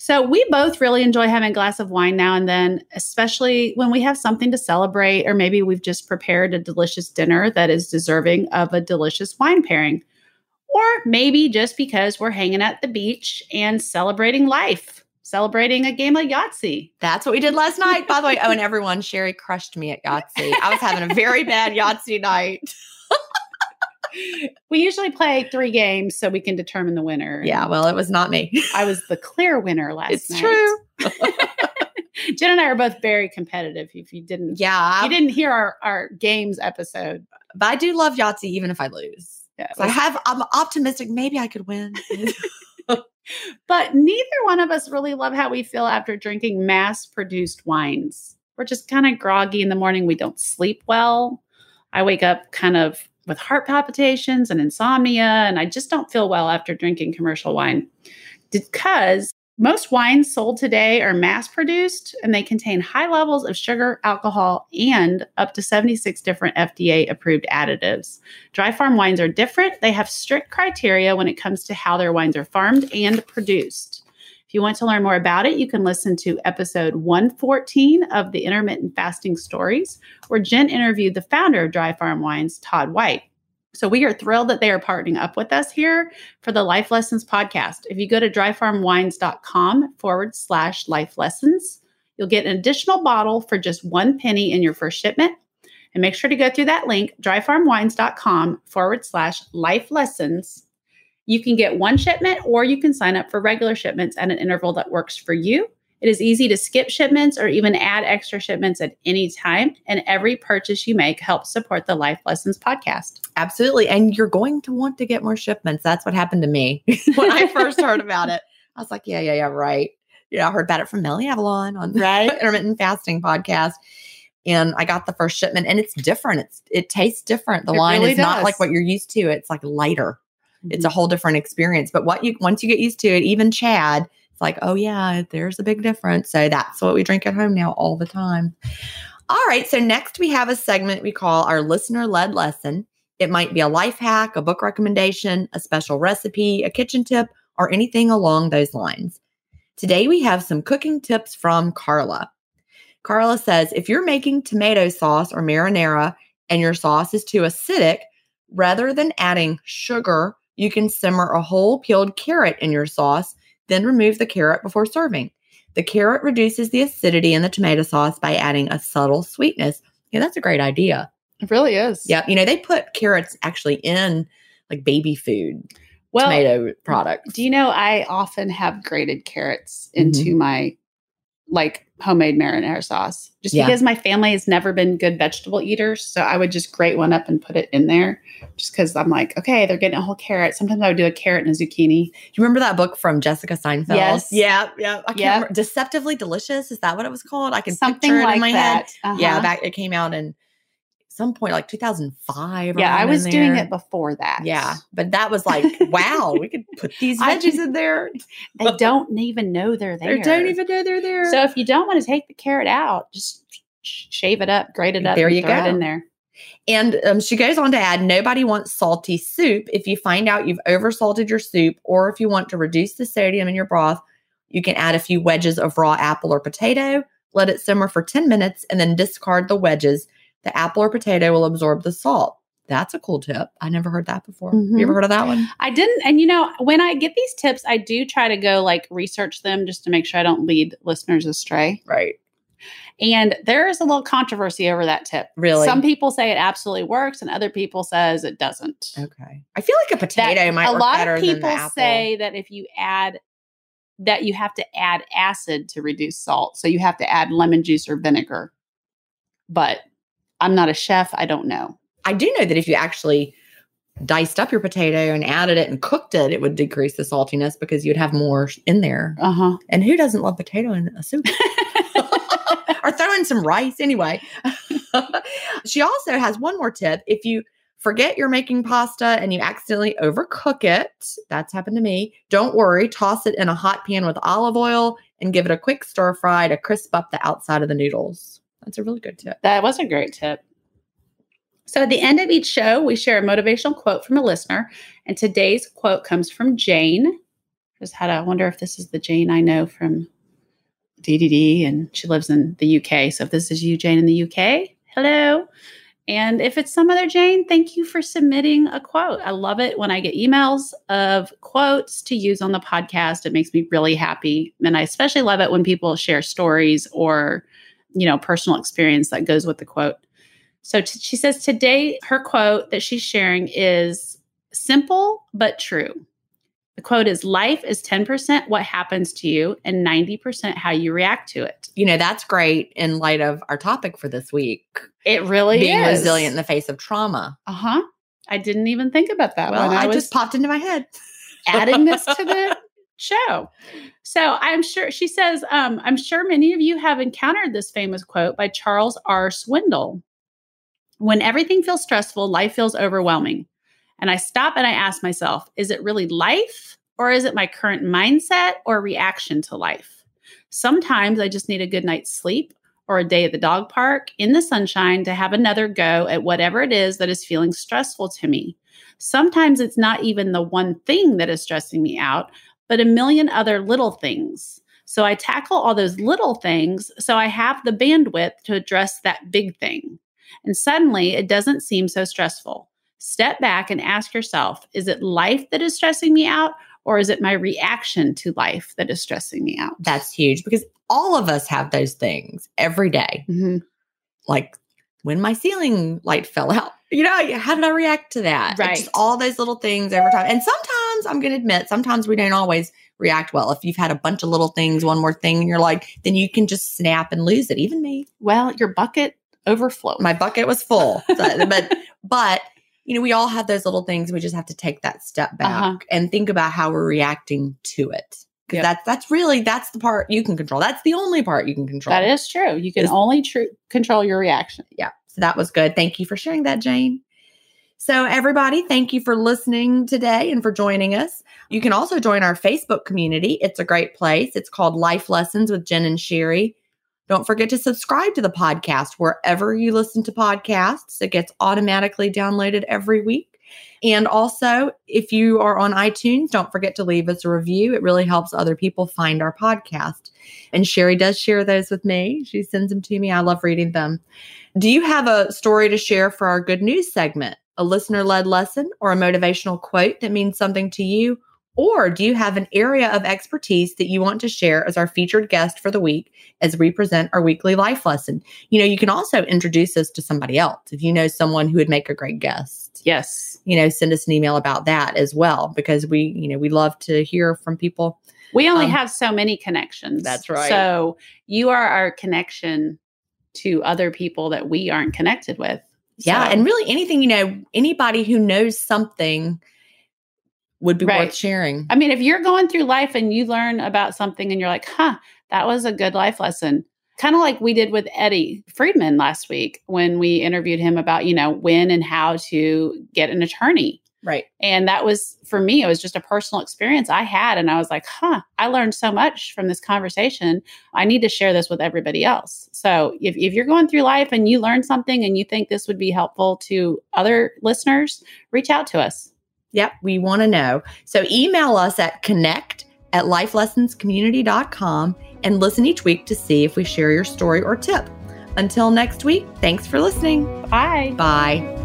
So we both really enjoy having a glass of wine now and then, especially when we have something to celebrate, or maybe we've just prepared a delicious dinner that is deserving of a delicious wine pairing. Or maybe just because we're hanging at the beach and celebrating life, celebrating a game of Yahtzee. That's what we did last night, by the way. [laughs] Oh, and everyone, Sheri crushed me at Yahtzee. I was having a very bad Yahtzee night. [laughs] we usually play three games so we can determine the winner. Yeah, well, it was not me. I was the clear winner last it's night. It's true. [laughs] Gin and I are both very competitive. If you didn't, yeah, you didn't hear our our games episode, but I do love Yahtzee even if I lose. Yeah, so I have. I'm optimistic. Maybe I could win. [laughs] but neither one of us really love how we feel after drinking mass produced wines. We're just kind of groggy in the morning. We don't sleep well. I wake up kind of with heart palpitations and insomnia, and I just don't feel well after drinking commercial wine because most wines sold today are mass produced and they contain high levels of sugar, alcohol, and up to 76 different FDA approved additives. Dry farm wines are different. They have strict criteria when it comes to how their wines are farmed and produced. If you want to learn more about it, you can listen to episode 114 of the Intermittent Fasting Stories, where Gin interviewed the founder of Dry Farm Wines, Todd White. So we are thrilled that they are partnering up with us here for the Life Lessons podcast. If you go to dryfarmwines.com forward slash life lessons, you'll get an additional bottle for just one penny in your first shipment. And make sure to go through that link, dryfarmwines.com forward slash life lessons you can get one shipment or you can sign up for regular shipments at an interval that works for you. It is easy to skip shipments or even add extra shipments at any time. And every purchase you make helps support the Life Lessons podcast. Absolutely. And you're going to want to get more shipments. That's what happened to me [laughs] when I first heard about it. I was like, yeah, yeah, yeah, right. Yeah, I heard about it from Melanie Avalon on right. [laughs] intermittent fasting podcast. And I got the first shipment and it's different. It's it tastes different. The It wine really is not like what you're used to. It's like lighter. It's mm-hmm. a whole different experience. But what you once you get used to it, even Chad, it's like, oh yeah, there's a big difference. So that's what we drink at home now all the time. All right. So next we have a segment we call our listener led lesson. It might be a life hack, a book recommendation, a special recipe, a kitchen tip, or anything along those lines. Today we have some cooking tips from Carla. Carla says if you're making tomato sauce or marinara and your sauce is too acidic, rather than adding sugar, you can simmer a whole peeled carrot in your sauce, then remove the carrot before serving. The carrot reduces the acidity in the tomato sauce by adding a subtle sweetness. Yeah, that's a great idea. It really is. Yeah, you know, they put carrots actually in like baby food Well, tomato products. do you know I often have grated carrots mm-hmm. into my like homemade marinara sauce just Yeah. because my family has never been good vegetable eaters. So I would just grate one up and put it in there just because I'm like, okay, they're getting a whole carrot. Sometimes I would do a carrot and a zucchini. You remember that book from Jessica Seinfeld? Yes. Yeah, yeah. I can't Yep. remember. Deceptively Delicious. Is that what it was called? I can Something picture it like in my head. that. Yeah, Uh-huh. back it came out in some point like 2005. yeah, I was doing it before that. Yeah, but that was like, [laughs] wow, we could put these veggies in there. They don't even know they're there. They don't even know they're there. So if you don't want to take the carrot out, just shave it up, grate it up, There you go. in there. And um, she goes on to add nobody wants salty soup. If you find out you've oversalted your soup, or if you want to reduce the sodium in your broth, you can add a few wedges of raw apple or potato, let it simmer for 10 minutes, and then discard the wedges. The apple or potato will absorb the salt. That's a cool tip. I never heard that before. Mhm. You ever heard of that one? I didn't, and you know, when I get these tips, I do try to go like research them just to make sure I don't lead listeners astray. Right. And there is a little controversy over that tip. Really? Some people say it absolutely works, and other people says it doesn't. Okay. I feel like a potato That- might a lot of people say that if you add that you have to add acid to reduce salt. So you have to add lemon juice or vinegar. But I'm not a chef. I don't know. I do know that if you actually diced up your potato and added it and cooked it, it would decrease the saltiness because you'd have more in there. Uh huh. And who doesn't love potato in a soup? [laughs] or throw in some rice anyway. [laughs] she also has one more tip. If you forget you're making pasta and you accidentally overcook it, that's happened to me. Don't worry, toss it in a hot pan with olive oil and give it a quick stir fry to crisp up the outside of the noodles. That's a really good tip. That was a great tip. So, at the end of each show, we share a motivational quote from a listener. And today's quote comes from Jane. Just had to wonder if this is the Jane I know from DDD, and she lives in the UK. So, if this is you, Jane, in the UK, hello. And if it's some other Jane, thank you for submitting a quote. I love it when I get emails of quotes to use on the podcast. It makes me really happy. And I especially love it when people share stories or, you know, personal experience that goes with the quote. So t- she says today, her quote that she's sharing is simple but true. The quote is Life is 10% what happens to you and 90% how you react to it. You know, that's great in light of our topic for this week It really being is. resilient in the face of trauma. Uh huh. I didn't even think about that well, when I, I was just popped into my head. adding this to the show. So I'm sure she says, um, I'm sure many of you have encountered this famous quote by Charles R. Swindoll. When everything feels stressful, life feels overwhelming. And I stop and I ask myself, is it really life or is it my current mindset or reaction to life? Sometimes I just need a good night's sleep or a day at the dog park in the sunshine to have another go at whatever it is that is feeling stressful to me. Sometimes it's not even the one thing that is stressing me out, but a million other little things. So I tackle all those little things so I have the bandwidth to address that big thing. And suddenly it doesn't seem so stressful. Step back and ask yourself is it life that is stressing me out, or is it my reaction to life that is stressing me out? That's huge because all of us have those things every day. Mhm. Like when my ceiling light fell out. You know, how did I react to that? Right. Just all those little things every time. And sometimes I'm going to admit, sometimes we don't always react well. If you've had a bunch of little things, one more thing, and you're like, then you can just snap and lose it. Even me, Well, your bucket overflowed. my bucket was full. [laughs] So- but, but, you know, we all have those little things. We just have to take that step back Uh-huh. and think about how we're reacting to it. Because Yep. that's that's really that's the part you can control. That's the only part you can control. that is true. You can Is- only tru- control your reaction. yeah. So that was good. Thank you for sharing that, Jane. So, everybody, thank you for listening today and for joining us. You can also join our Facebook community. It's a great place. It's called Life Lessons with Gin and Sheri. Don't forget to subscribe to the podcast wherever you listen to podcasts. It gets automatically downloaded every week. And also, if you are on iTunes, don't forget to leave us a review. It really helps other people find our podcast. And Sheri does share those with me. She sends them to me. I love reading them. Do you have a story to share for our good news segment, a listener led lesson, or a motivational quote that means something to you? Or do you have an area of expertise that you want to share as our featured guest for the week as we present our weekly life lesson? You know, you can also introduce us to somebody else. If you know someone who would make a great guest, Yes. you know, send us an email about that as well, because we, you know, we love to hear from people. We only Um, have so many connections. That's right. So you are our connection to other people that we aren't connected with. Yeah. So- And really anything, you know, anybody who knows something would be Right. worth sharing. I mean, if you're going through life and you learn about something and you're like, huh, that was a good life lesson. Kind of like we did with Eddie Friedman last week when we interviewed him about, you know, when and how to get an attorney. Right. And that was for me, it was just a personal experience I had. And I was like, huh, I learned so much from this conversation. I need to share this with everybody else. So if, if you're going through life and you learn something and you think this would be helpful to other listeners, reach out to us. Yep, we want to know. So email us at connect at lifelessonscommunity.com and listen each week to see if we share your story or tip. Until next week, thanks for listening. Bye. Bye.